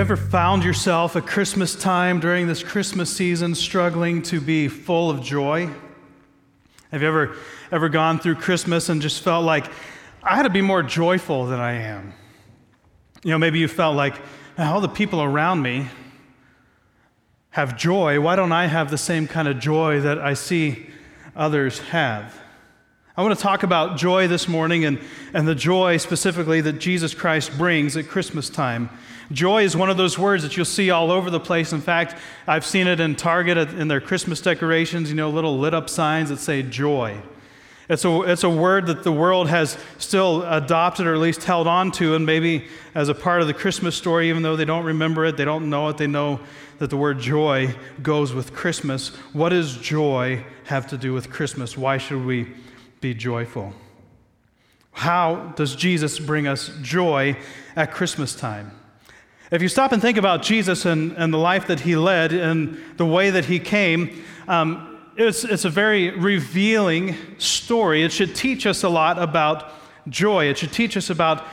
ever found yourself at Christmas time during this Christmas season struggling to be full of joy? Have you ever, ever gone through Christmas and just felt like, I had to be more joyful than I am? You know, maybe you felt like, all the people around me have joy. Why don't I have the same kind of joy that I see others have? I want to talk about joy this morning and, and the joy specifically that Jesus Christ brings at Christmas time. Joy is one of those words that you'll see all over the place. In fact, I've seen it in Target in their Christmas decorations, you know, little lit up signs that say joy. It's a, it's a word that the world has still adopted or at least held on to, and maybe as a part of the Christmas story, even though they don't remember it, they don't know it, they know that the word joy goes with Christmas. What does joy have to do with Christmas? Why should we be joyful? How does Jesus bring us joy at Christmas time? If you stop and think about Jesus and, and the life that he led and the way that he came, um, it's, it's a very revealing story. It should teach us a lot about joy. It should teach us about,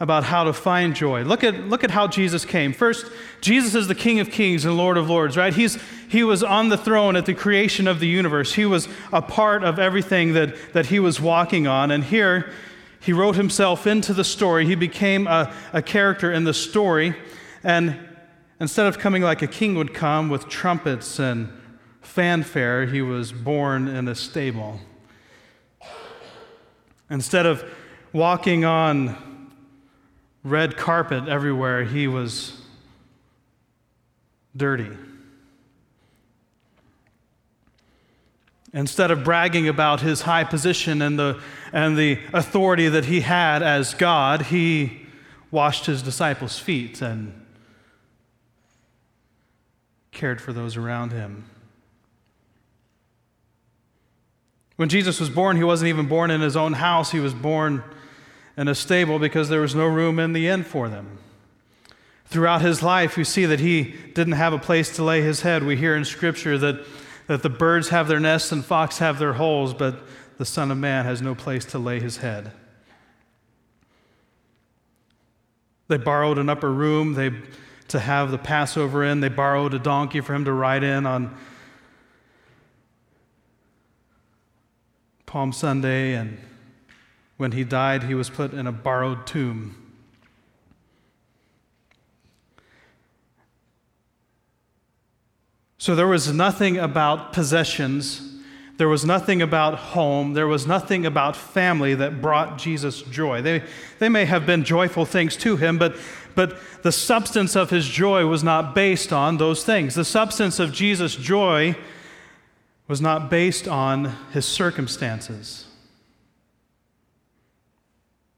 about how to find joy. Look at, look at how Jesus came. First, Jesus is the King of Kings and Lord of Lords, right? He's, he was on the throne at the creation of the universe. He was a part of everything that, that he was walking on. And here, he wrote himself into the story. He became a, a character in the story. And instead of coming like a king would come with trumpets and fanfare, he was born in a stable. Instead of walking on red carpet everywhere, he was dirty. Instead of bragging about his high position and the, and the authority that he had as God, he washed his disciples' feet and cared for those around him. When Jesus was born, he wasn't even born in his own house, he was born in a stable because there was no room in the inn for them. Throughout his life, we see that he didn't have a place to lay his head. We hear in Scripture that, that the birds have their nests and fox have their holes, but the Son of Man has no place to lay his head. They borrowed an upper room. They to have the Passover in. They borrowed a donkey for him to ride in on Palm Sunday, and when he died, he was put in a borrowed tomb. So there was nothing about possessions. There was nothing about home. There was nothing about family that brought Jesus joy. They, they may have been joyful things to him, but but the substance of his joy was not based on those things. The substance of Jesus' joy was not based on his circumstances.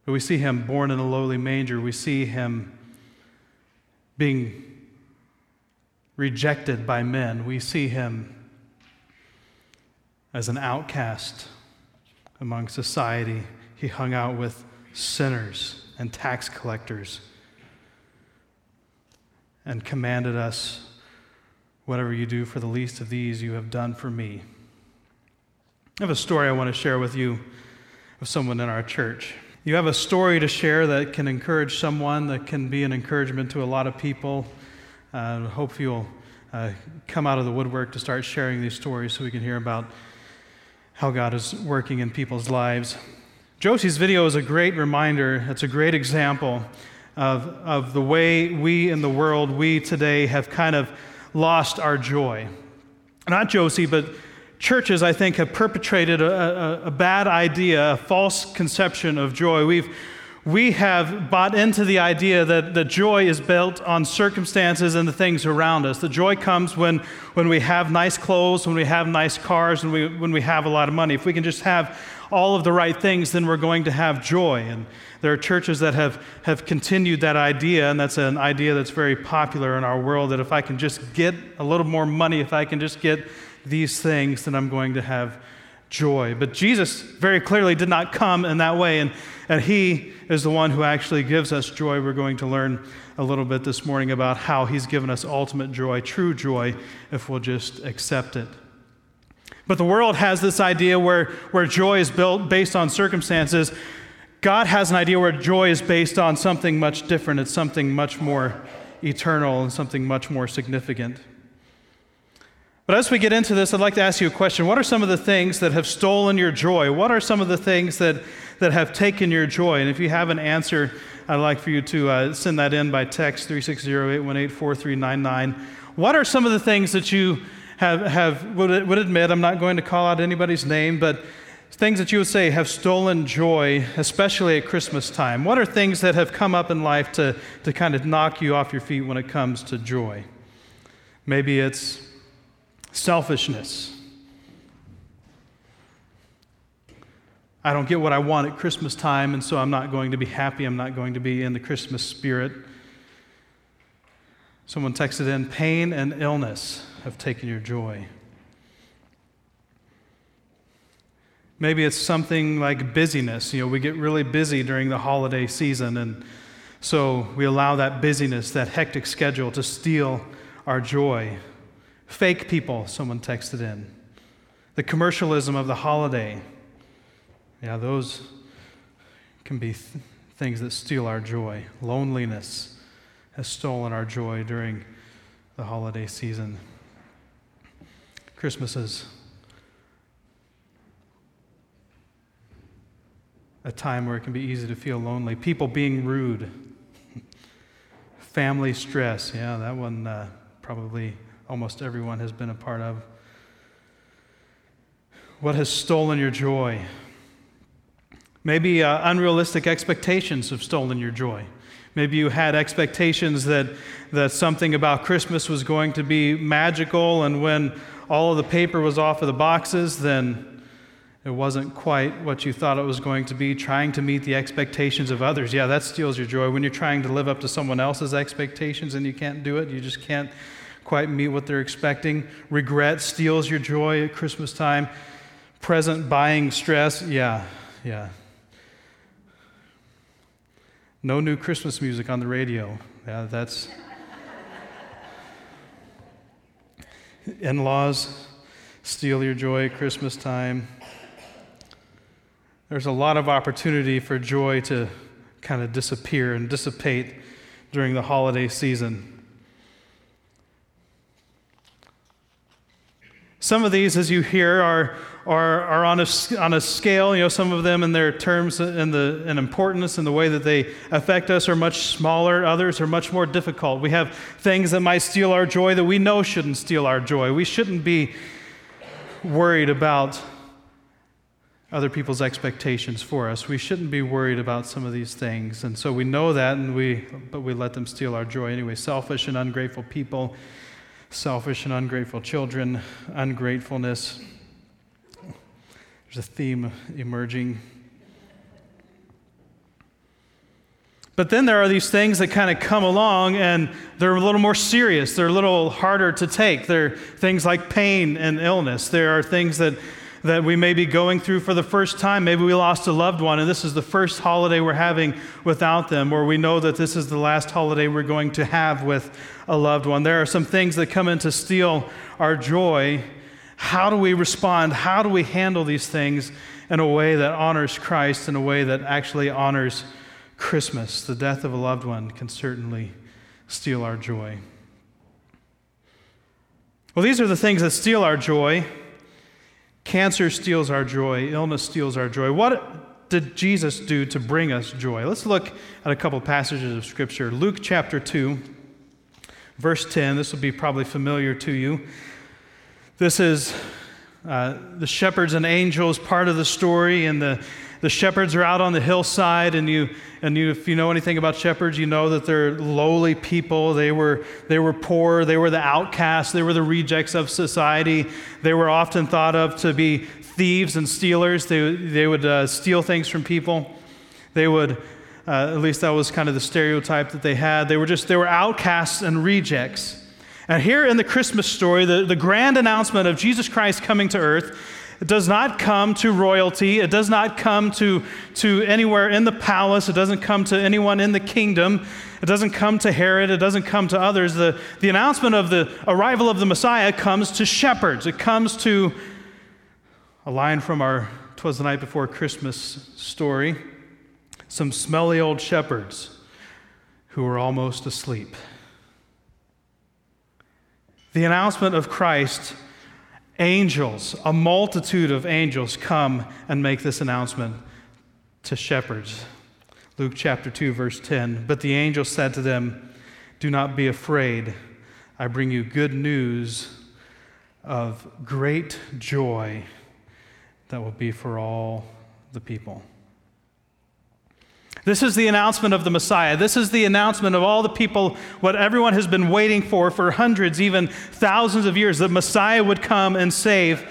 But we see him born in a lowly manger. We see him being rejected by men. We see him as an outcast among society. He hung out with sinners and tax collectors and commanded us, Whatever you do for the least of these, you have done for me. I have a story I want to share with you of someone in our church. You have a story to share that can encourage someone, that can be an encouragement to a lot of people. Uh, hope you'll uh, come out of the woodwork to start sharing these stories so we can hear about how God is working in people's lives. Josie's video is a great reminder, it's a great example of, of the way we in the world, we today have kind of lost our joy. Not Josie, but churches, I think, have perpetrated a, a, a bad idea, a false conception of joy. We've we have bought into the idea that, that joy is built on circumstances and the things around us. The joy comes when, when we have nice clothes, when we have nice cars, when we, when we have a lot of money. If we can just have all of the right things, then we're going to have joy. And there are churches that have, have continued that idea, and that's an idea that's very popular in our world that if I can just get a little more money, if I can just get these things, then I'm going to have joy. But Jesus very clearly did not come in that way, and, and He is the one who actually gives us joy. We're going to learn a little bit this morning about how He's given us ultimate joy, true joy, if we'll just accept it. But the world has this idea where, where joy is built based on circumstances. God has an idea where joy is based on something much different. It's something much more eternal and something much more significant. But as we get into this, I'd like to ask you a question. What are some of the things that have stolen your joy? What are some of the things that, that have taken your joy? And if you have an answer, I'd like for you to uh, send that in by text 360 818 4399. What are some of the things that you have, have would, would admit, I'm not going to call out anybody's name, but things that you would say have stolen joy, especially at Christmas time? What are things that have come up in life to, to kind of knock you off your feet when it comes to joy? Maybe it's selfishness. I don't get what I want at Christmas time, and so I'm not going to be happy. I'm not going to be in the Christmas spirit. Someone texted in pain and illness have taken your joy. Maybe it's something like busyness. You know, we get really busy during the holiday season, and so we allow that busyness, that hectic schedule, to steal our joy. Fake people, someone texted in. The commercialism of the holiday. Yeah, those can be th- things that steal our joy. Loneliness has stolen our joy during the holiday season. Christmas is a time where it can be easy to feel lonely. People being rude. Family stress. Yeah, that one uh, probably almost everyone has been a part of. What has stolen your joy? Maybe uh, unrealistic expectations have stolen your joy. Maybe you had expectations that, that something about Christmas was going to be magical, and when all of the paper was off of the boxes, then it wasn't quite what you thought it was going to be. Trying to meet the expectations of others, yeah, that steals your joy. When you're trying to live up to someone else's expectations and you can't do it, you just can't quite meet what they're expecting. Regret steals your joy at Christmas time. Present buying stress, yeah, yeah. No new Christmas music on the radio. Yeah, that's. In laws steal your joy at Christmas time. There's a lot of opportunity for joy to kind of disappear and dissipate during the holiday season. Some of these, as you hear, are, are, are on, a, on a scale. You know, some of them in their terms and, the, and importance and the way that they affect us are much smaller. Others are much more difficult. We have things that might steal our joy that we know shouldn't steal our joy. We shouldn't be worried about other people's expectations for us. We shouldn't be worried about some of these things. And so we know that, and we, but we let them steal our joy anyway. Selfish and ungrateful people selfish and ungrateful children, ungratefulness. There's a theme emerging. But then there are these things that kind of come along and they're a little more serious. They're a little harder to take. They're things like pain and illness. There are things that that we may be going through for the first time. Maybe we lost a loved one, and this is the first holiday we're having without them, or we know that this is the last holiday we're going to have with a loved one. There are some things that come in to steal our joy. How do we respond? How do we handle these things in a way that honors Christ, in a way that actually honors Christmas? The death of a loved one can certainly steal our joy. Well, these are the things that steal our joy. Cancer steals our joy, illness steals our joy. What did Jesus do to bring us joy? Let's look at a couple passages of Scripture. Luke chapter 2, verse 10. This will be probably familiar to you. This is uh, the shepherds and angels part of the story, and the the shepherds are out on the hillside, and you and you, if you know anything about shepherds, you know that they're lowly people. They were they were poor. They were the outcasts. They were the rejects of society. They were often thought of to be thieves and stealers. They they would uh, steal things from people. They would. Uh, at least that was kind of the stereotype that they had. They were just, they were outcasts and rejects. And here in the Christmas story, the, the grand announcement of Jesus Christ coming to earth it does not come to royalty. It does not come to, to anywhere in the palace. It doesn't come to anyone in the kingdom. It doesn't come to Herod. It doesn't come to others. The, the announcement of the arrival of the Messiah comes to shepherds. It comes to a line from our Twas the Night Before Christmas story some smelly old shepherds who were almost asleep. the announcement of Christ, angels, a multitude of angels come and make this announcement to shepherds. Luke chapter 2, verse 10. But the angel said to them, Do not be afraid. I bring you good news of great joy that will be for all the people. This is the announcement of the Messiah. This is the announcement of all the people, what everyone has been waiting for for hundreds, even thousands of years. The Messiah would come and save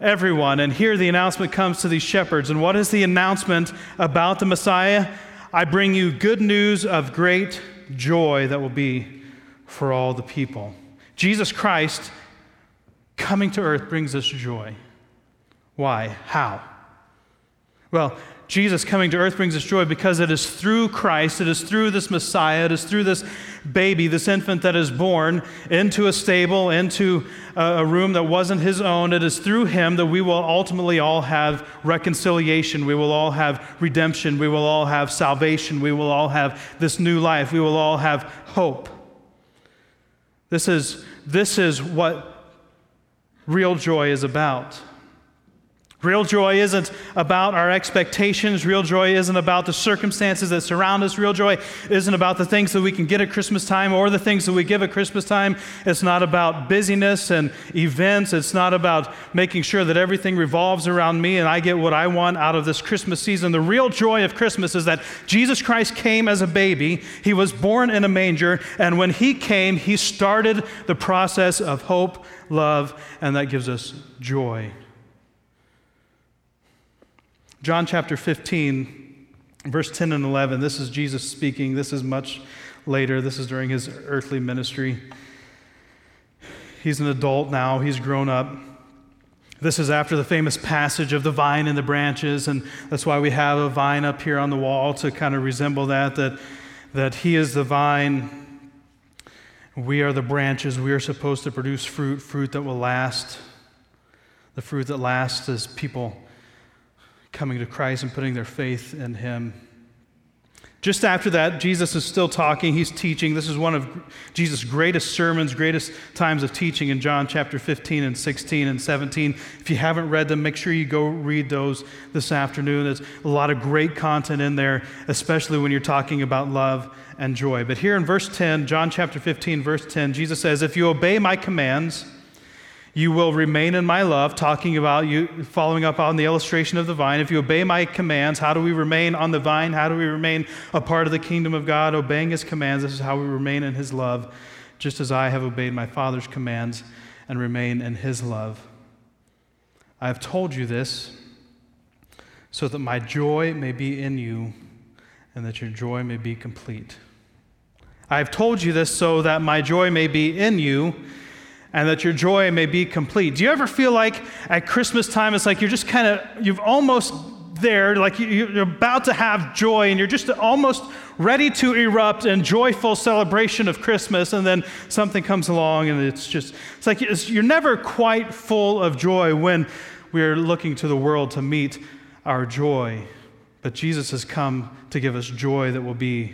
everyone. And here the announcement comes to these shepherds. And what is the announcement about the Messiah? I bring you good news of great joy that will be for all the people. Jesus Christ coming to earth brings us joy. Why? How? Well, Jesus coming to earth brings us joy because it is through Christ, it is through this Messiah, it is through this baby, this infant that is born into a stable, into a room that wasn't his own. It is through him that we will ultimately all have reconciliation. We will all have redemption. We will all have salvation. We will all have this new life. We will all have hope. This is, this is what real joy is about. Real joy isn't about our expectations. Real joy isn't about the circumstances that surround us. Real joy isn't about the things that we can get at Christmas time or the things that we give at Christmas time. It's not about busyness and events. It's not about making sure that everything revolves around me and I get what I want out of this Christmas season. The real joy of Christmas is that Jesus Christ came as a baby. He was born in a manger. And when he came, he started the process of hope, love, and that gives us joy. John chapter 15, verse 10 and 11. This is Jesus speaking. This is much later. This is during his earthly ministry. He's an adult now, he's grown up. This is after the famous passage of the vine and the branches, and that's why we have a vine up here on the wall to kind of resemble that, that, that he is the vine. We are the branches. We are supposed to produce fruit, fruit that will last. The fruit that lasts is people coming to Christ and putting their faith in Him. Just after that, Jesus is still talking. He's teaching. This is one of Jesus' greatest sermons, greatest times of teaching in John chapter 15 and 16 and 17. If you haven't read them, make sure you go read those this afternoon. There's a lot of great content in there, especially when you're talking about love and joy. But here in verse 10, John chapter 15, verse 10, Jesus says, If you obey my commands, you will remain in my love, talking about you, following up on the illustration of the vine. If you obey my commands, how do we remain on the vine? How do we remain a part of the kingdom of God, obeying his commands? This is how we remain in his love, just as I have obeyed my Father's commands and remain in his love. I have told you this so that my joy may be in you and that your joy may be complete. I have told you this so that my joy may be in you and that your joy may be complete. Do you ever feel like at Christmas time, it's like you're just kind of, you've almost there, like you're about to have joy and you're just almost ready to erupt in joyful celebration of Christmas, and then something comes along and it's just, it's like you're never quite full of joy when we're looking to the world to meet our joy. But Jesus has come to give us joy that will be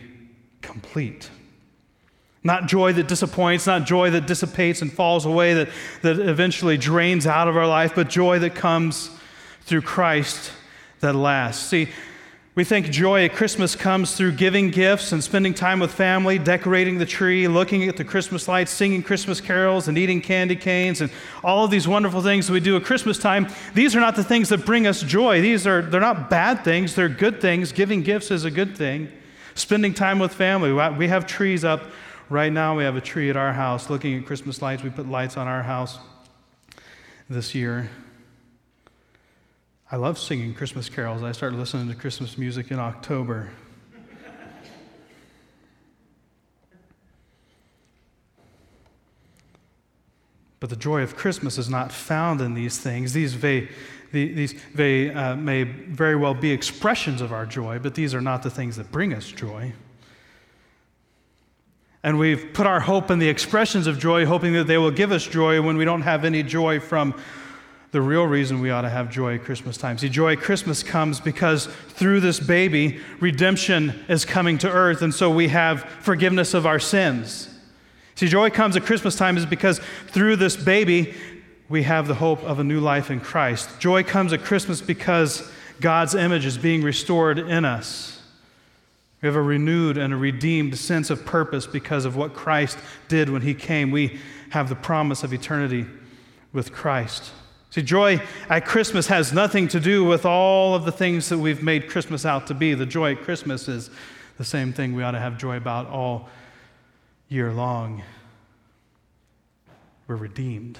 complete. Not joy that disappoints, not joy that dissipates and falls away, that, that eventually drains out of our life, but joy that comes through Christ that lasts. See, we think joy at Christmas comes through giving gifts and spending time with family, decorating the tree, looking at the Christmas lights, singing Christmas carols, and eating candy canes, and all of these wonderful things we do at Christmas time. These are not the things that bring us joy. These are they're not bad things, they're good things. Giving gifts is a good thing. Spending time with family. We have trees up Right now, we have a tree at our house. Looking at Christmas lights, we put lights on our house this year. I love singing Christmas carols. I started listening to Christmas music in October. But the joy of Christmas is not found in these things. These, these uh, may very well be expressions of our joy, but these are not the things that bring us joy. And we've put our hope in the expressions of joy, hoping that they will give us joy when we don't have any joy from the real reason we ought to have joy at Christmas time. See, joy at Christmas comes because through this baby, redemption is coming to earth, and so we have forgiveness of our sins. See, joy comes at Christmas time is because through this baby, we have the hope of a new life in Christ. Joy comes at Christmas because God's image is being restored in us. We have a renewed and a redeemed sense of purpose because of what Christ did when he came. We have the promise of eternity with Christ. See, joy at Christmas has nothing to do with all of the things that we've made Christmas out to be. The joy at Christmas is the same thing we ought to have joy about all year long. We're redeemed.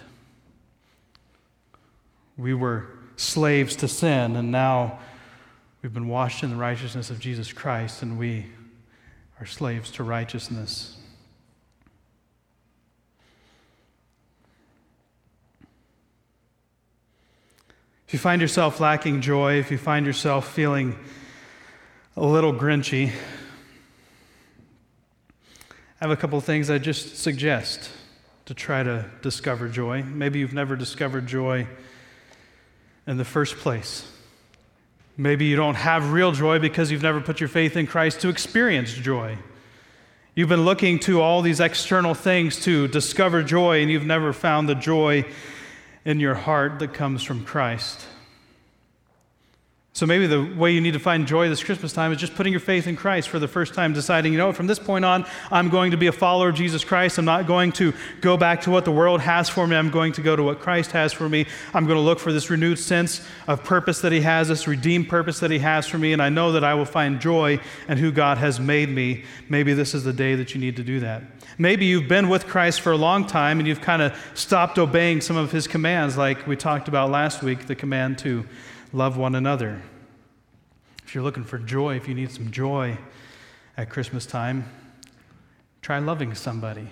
We were slaves to sin, and now we've been washed in the righteousness of Jesus Christ, and we are slaves to righteousness. If you find yourself lacking joy, if you find yourself feeling a little grinchy, I have a couple of things I just suggest to try to discover joy. Maybe you've never discovered joy in the first place. Maybe you don't have real joy because you've never put your faith in Christ to experience joy. You've been looking to all these external things to discover joy, and you've never found the joy in your heart that comes from Christ. So maybe the way you need to find joy this Christmas time is just putting your faith in Christ for the first time, deciding, you know, from this point on, I'm going to be a follower of Jesus Christ. I'm not going to go back to what the world has for me. I'm going to go to what Christ has for me. I'm going to look for this renewed sense of purpose that He has, this redeemed purpose that He has for me, and I know that I will find joy in who God has made me. Maybe this is the day that you need to do that. Maybe you've been with Christ for a long time and you've kind of stopped obeying some of His commands, like we talked about last week the command to love one another. If you're looking for joy, if you need some joy at Christmas time, try loving somebody.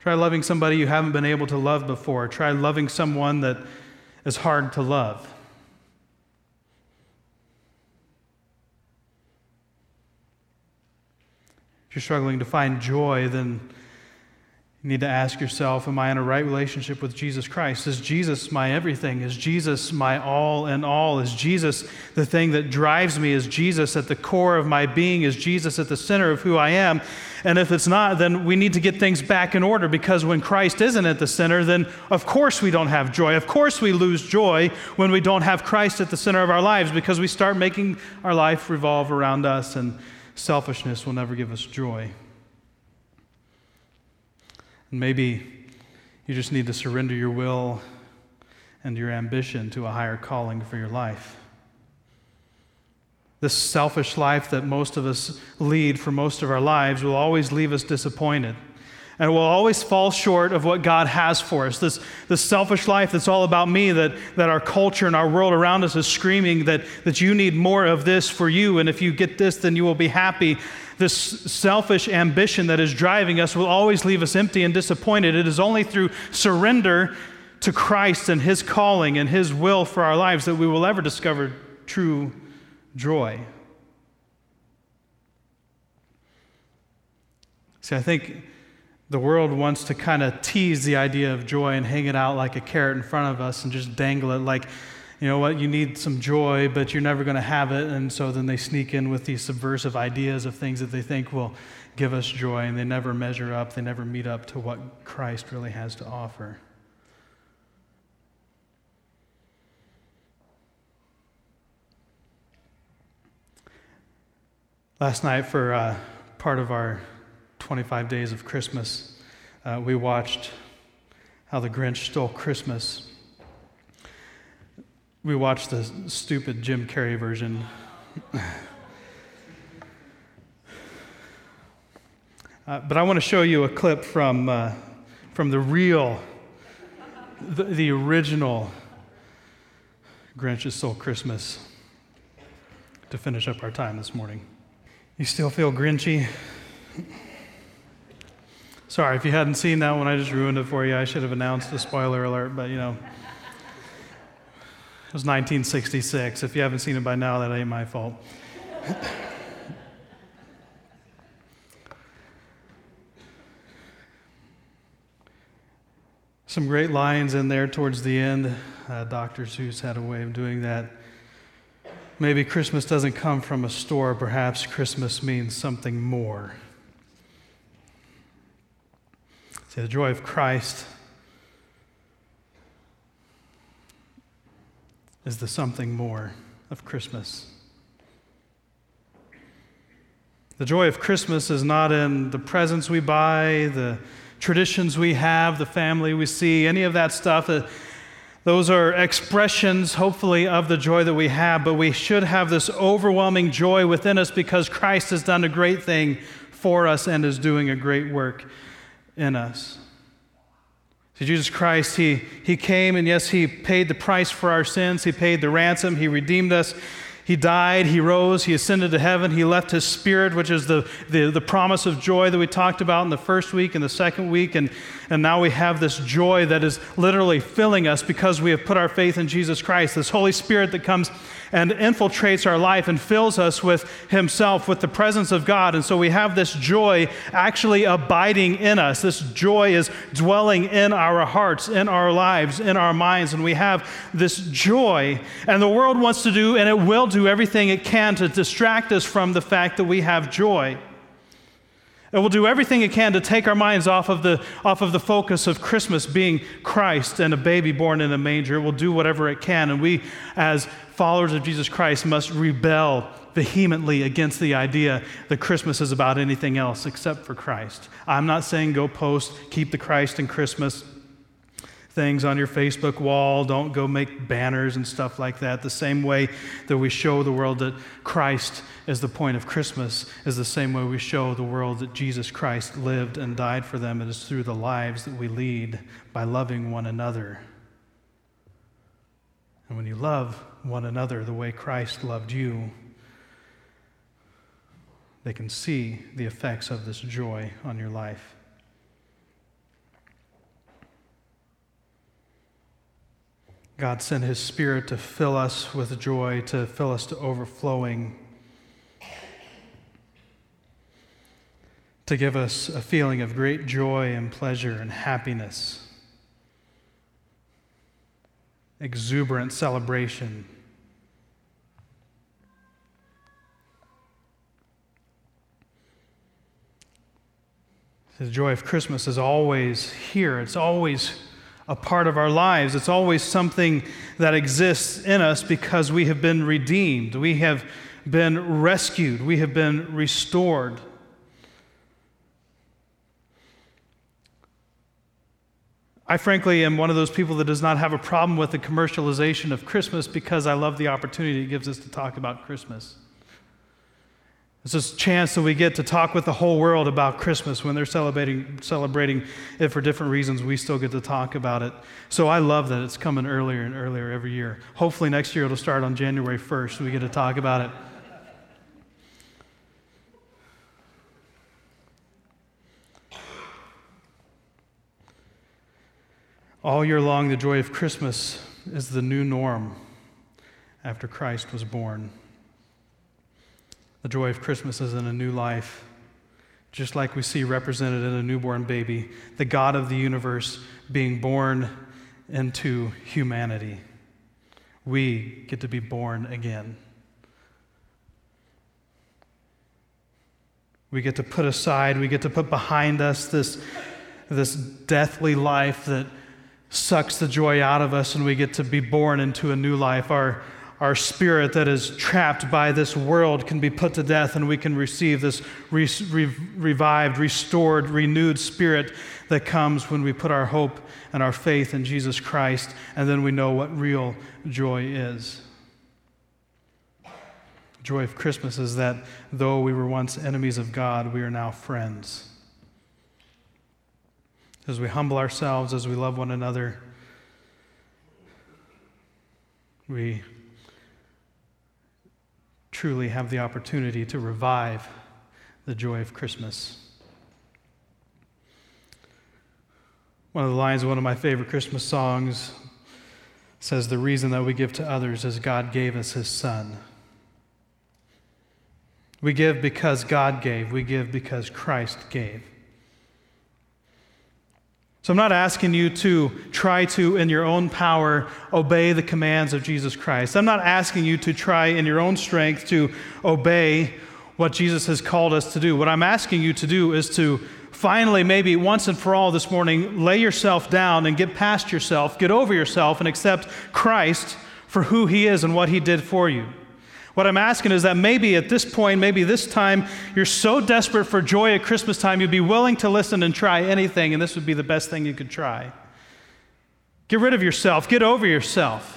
Try loving somebody you haven't been able to love before. Try loving someone that is hard to love. If you're struggling to find joy, then you need to ask yourself Am I in a right relationship with Jesus Christ? Is Jesus my everything? Is Jesus my all in all? Is Jesus the thing that drives me? Is Jesus at the core of my being? Is Jesus at the center of who I am? And if it's not, then we need to get things back in order because when Christ isn't at the center, then of course we don't have joy. Of course we lose joy when we don't have Christ at the center of our lives because we start making our life revolve around us, and selfishness will never give us joy. And maybe you just need to surrender your will and your ambition to a higher calling for your life. This selfish life that most of us lead for most of our lives will always leave us disappointed and we'll always fall short of what God has for us. This, this selfish life that's all about me, that, that our culture and our world around us is screaming that, that you need more of this for you, and if you get this, then you will be happy this selfish ambition that is driving us will always leave us empty and disappointed. It is only through surrender to Christ and His calling and His will for our lives that we will ever discover true joy. See, I think the world wants to kind of tease the idea of joy and hang it out like a carrot in front of us and just dangle it like you know what, you need some joy, but you're never going to have it. And so then they sneak in with these subversive ideas of things that they think will give us joy, and they never measure up, they never meet up to what Christ really has to offer. Last night, for uh, part of our 25 days of Christmas, uh, we watched How the Grinch Stole Christmas we watched the stupid Jim Carrey version. uh, but I want to show you a clip from, uh, from the real, the, the original Grinch's Stole Christmas to finish up our time this morning. You still feel grinchy? Sorry, if you hadn't seen that one, I just ruined it for you. I should have announced a spoiler alert, but you know. It was 1966. If you haven't seen it by now, that ain't my fault. Some great lines in there towards the end. Uh, Dr. Seuss had a way of doing that. Maybe Christmas doesn't come from a store, perhaps Christmas means something more. See, the joy of Christ is the something more of Christmas. The joy of Christmas is not in the presents we buy, the traditions we have, the family we see, any of that stuff. Uh, those are expressions, hopefully, of the joy that we have, but we should have this overwhelming joy within us because Christ has done a great thing for us and is doing a great work in us. See, Jesus Christ, he, he came and yes, He paid the price for our sins. He paid the ransom. He redeemed us. He died, he rose, he ascended to heaven, he left his spirit, which is the, the, the, promise of joy that we talked about in the first week and the second week. And, and now we have this joy that is literally filling us because we have put our faith in Jesus Christ. This Holy Spirit that comes and infiltrates our life and fills us with Himself, with the presence of God. And so we have this joy actually abiding in us. This joy is dwelling in our hearts, in our lives, in our minds. And we have this joy. And the world wants to do, and it will do everything it can to distract us from the fact that we have joy. It will do everything it can to take our minds off of, the, off of the focus of Christmas being Christ and a baby born in a manger. It will do whatever it can. And we, as followers of Jesus Christ, must rebel vehemently against the idea that Christmas is about anything else except for Christ. I'm not saying go post, keep the Christ and Christmas things on your Facebook wall. Don't go make banners and stuff like that. The same way that we show the world that Christ is the point of Christmas is the same way we show the world that Jesus Christ lived and died for them. It is through the lives that we lead by loving one another. And when you love one another the way Christ loved you, they can see the effects of this joy on your life. God sent His Spirit to fill us with joy, to fill us to overflowing, to give us a feeling of great joy and pleasure and happiness, exuberant celebration. The joy of Christmas is always here. It's always a part of our lives. It's always something that exists in us because we have been redeemed, we have been rescued, we have been restored. I frankly am one of those people that does not have a problem with the commercialization of Christmas because I love the opportunity it gives us to talk about Christmas. It's this chance that we get to talk with the whole world about Christmas when they're celebrating, celebrating it for different reasons. We still get to talk about it. So I love that it's coming earlier and earlier every year. Hopefully, next year it'll start on January 1st. We get to talk about it. All year long, the joy of Christmas is the new norm after Christ was born. The joy of Christmas is in a new life, just like we see represented in a newborn baby, the God of the universe being born into humanity. We get to be born again. We get to put aside, we get to put behind us this, this deathly life that sucks the joy out of us, and we get to be born into a new life. Our, our spirit that is trapped by this world can be put to death, and we can receive this re- re- revived, restored, renewed spirit that comes when we put our hope and our faith in Jesus Christ, and then we know what real joy is. Joy of Christmas is that though we were once enemies of God, we are now friends. As we humble ourselves, as we love one another, we truly have the opportunity to revive the joy of Christmas. One of the lines of one of my favorite Christmas songs says, The reason that we give to others is God gave us his Son. We give because God gave, we give because Christ gave. So I'm not asking you to try to, in your own power, obey the commands of Jesus Christ. I'm not asking you to try in your own strength to obey what Jesus has called us to do. What I'm asking you to do is to finally, maybe once and for all this morning, lay yourself down and get past yourself, get over yourself, and accept Christ for who He is and what He did for you. What I'm asking is that maybe at this point, maybe this time, you're so desperate for joy at Christmas time, you'd be willing to listen and try anything, and this would be the best thing you could try. Get rid of yourself, get over yourself.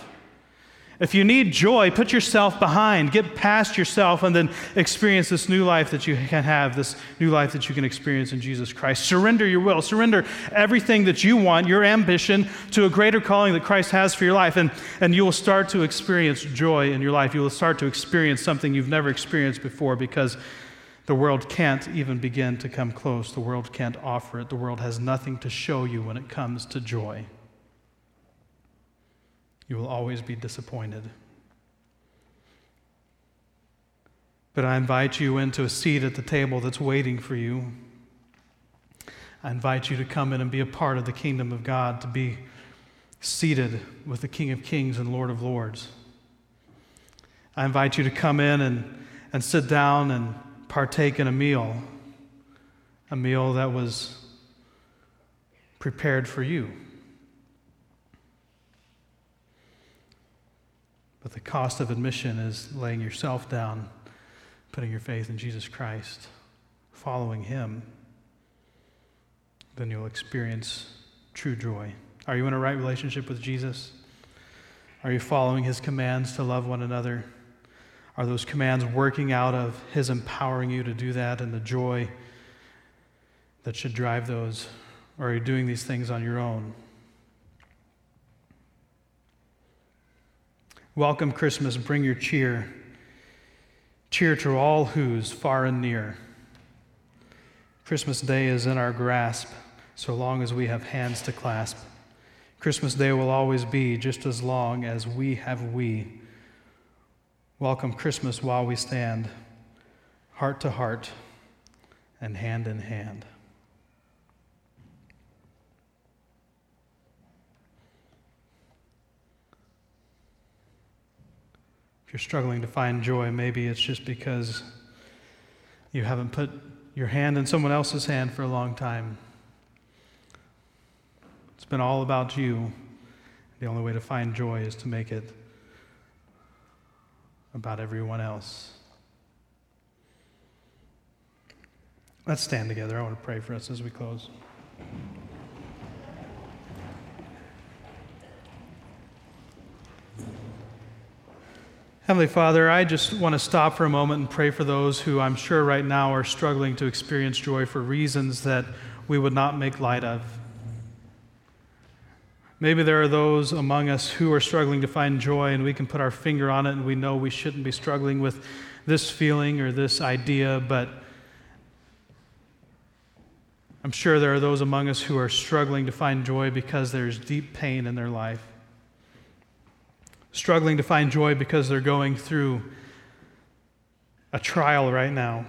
If you need joy, put yourself behind, get past yourself, and then experience this new life that you can have, this new life that you can experience in Jesus Christ. Surrender your will, surrender everything that you want, your ambition, to a greater calling that Christ has for your life, and, and you will start to experience joy in your life. You will start to experience something you've never experienced before because the world can't even begin to come close. The world can't offer it. The world has nothing to show you when it comes to joy you will always be disappointed. But I invite you into a seat at the table that's waiting for you. I invite you to come in and be a part of the kingdom of God, to be seated with the King of Kings and Lord of Lords. I invite you to come in and, and sit down and partake in a meal, a meal that was prepared for you. But the cost of admission is laying yourself down, putting your faith in Jesus Christ, following Him. Then you'll experience true joy. Are you in a right relationship with Jesus? Are you following His commands to love one another? Are those commands working out of His empowering you to do that and the joy that should drive those? Or are you doing these things on your own? Welcome Christmas, bring your cheer. Cheer to all Whos far and near. Christmas Day is in our grasp so long as we have hands to clasp. Christmas Day will always be just as long as we have we. Welcome Christmas while we stand, heart to heart and hand in hand. If you're struggling to find joy, maybe it's just because you haven't put your hand in someone else's hand for a long time. It's been all about you. The only way to find joy is to make it about everyone else. Let's stand together. I want to pray for us as we close. Heavenly Father, I just want to stop for a moment and pray for those who I'm sure right now are struggling to experience joy for reasons that we would not make light of. Maybe there are those among us who are struggling to find joy, and we can put our finger on it, and we know we shouldn't be struggling with this feeling or this idea, but I'm sure there are those among us who are struggling to find joy because there's deep pain in their life struggling to find joy because they're going through a trial right now.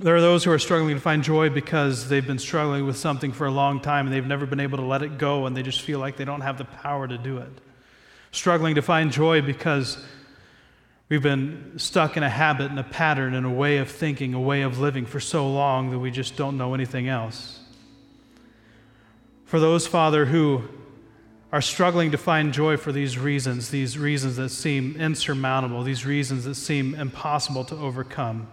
There are those who are struggling to find joy because they've been struggling with something for a long time and they've never been able to let it go and they just feel like they don't have the power to do it. Struggling to find joy because we've been stuck in a habit and a pattern and a way of thinking, a way of living for so long that we just don't know anything else. For those, Father, who are struggling to find joy for these reasons, these reasons that seem insurmountable, these reasons that seem impossible to overcome.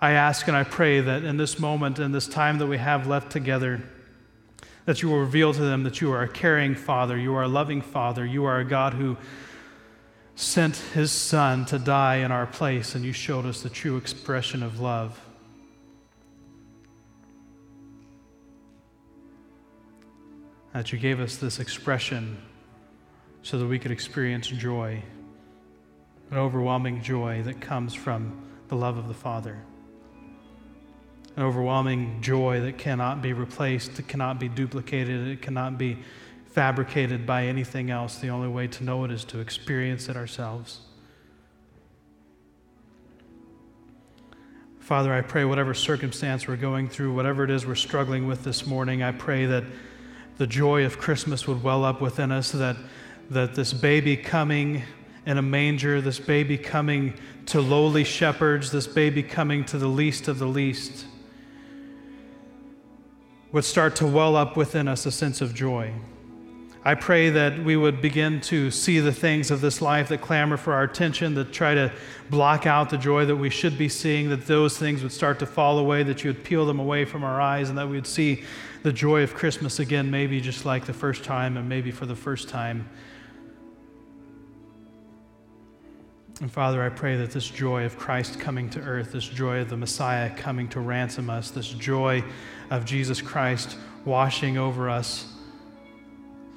I ask and I pray that in this moment, in this time that we have left together, that you will reveal to them that you are a caring Father, you are a loving Father, you are a God who sent his Son to die in our place, and you showed us the true expression of love. That you gave us this expression so that we could experience joy, an overwhelming joy that comes from the love of the Father. An overwhelming joy that cannot be replaced, it cannot be duplicated, it cannot be fabricated by anything else. The only way to know it is to experience it ourselves. Father, I pray whatever circumstance we're going through, whatever it is we're struggling with this morning, I pray that the joy of Christmas would well up within us, that, that this baby coming in a manger, this baby coming to lowly shepherds, this baby coming to the least of the least, would start to well up within us a sense of joy. I pray that we would begin to see the things of this life that clamor for our attention, that try to block out the joy that we should be seeing, that those things would start to fall away, that you would peel them away from our eyes, and that we would see the joy of Christmas again, maybe just like the first time, and maybe for the first time. And Father, I pray that this joy of Christ coming to earth, this joy of the Messiah coming to ransom us, this joy of Jesus Christ washing over us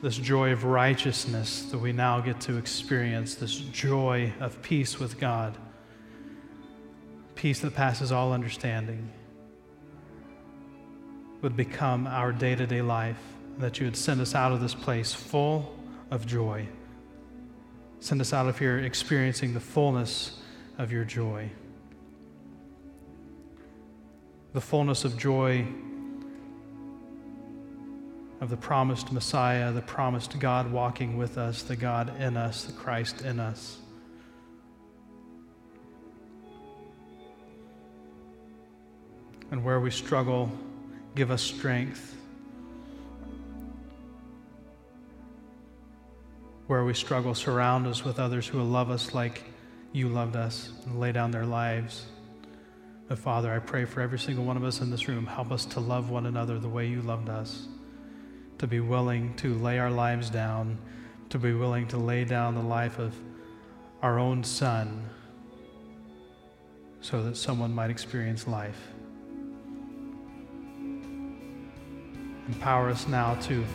this joy of righteousness that we now get to experience, this joy of peace with God, peace that passes all understanding, would become our day to day life, that you would send us out of this place full of joy. Send us out of here experiencing the fullness of your joy. The fullness of joy of the promised Messiah, the promised God walking with us, the God in us, the Christ in us. And where we struggle, give us strength. Where we struggle, surround us with others who will love us like you loved us and lay down their lives. But Father, I pray for every single one of us in this room, help us to love one another the way you loved us to be willing to lay our lives down, to be willing to lay down the life of our own son so that someone might experience life. Empower us now to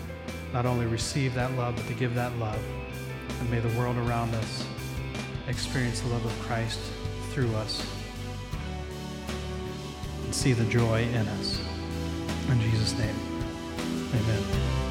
not only receive that love, but to give that love. And may the world around us experience the love of Christ through us and see the joy in us. In Jesus' name. Amen.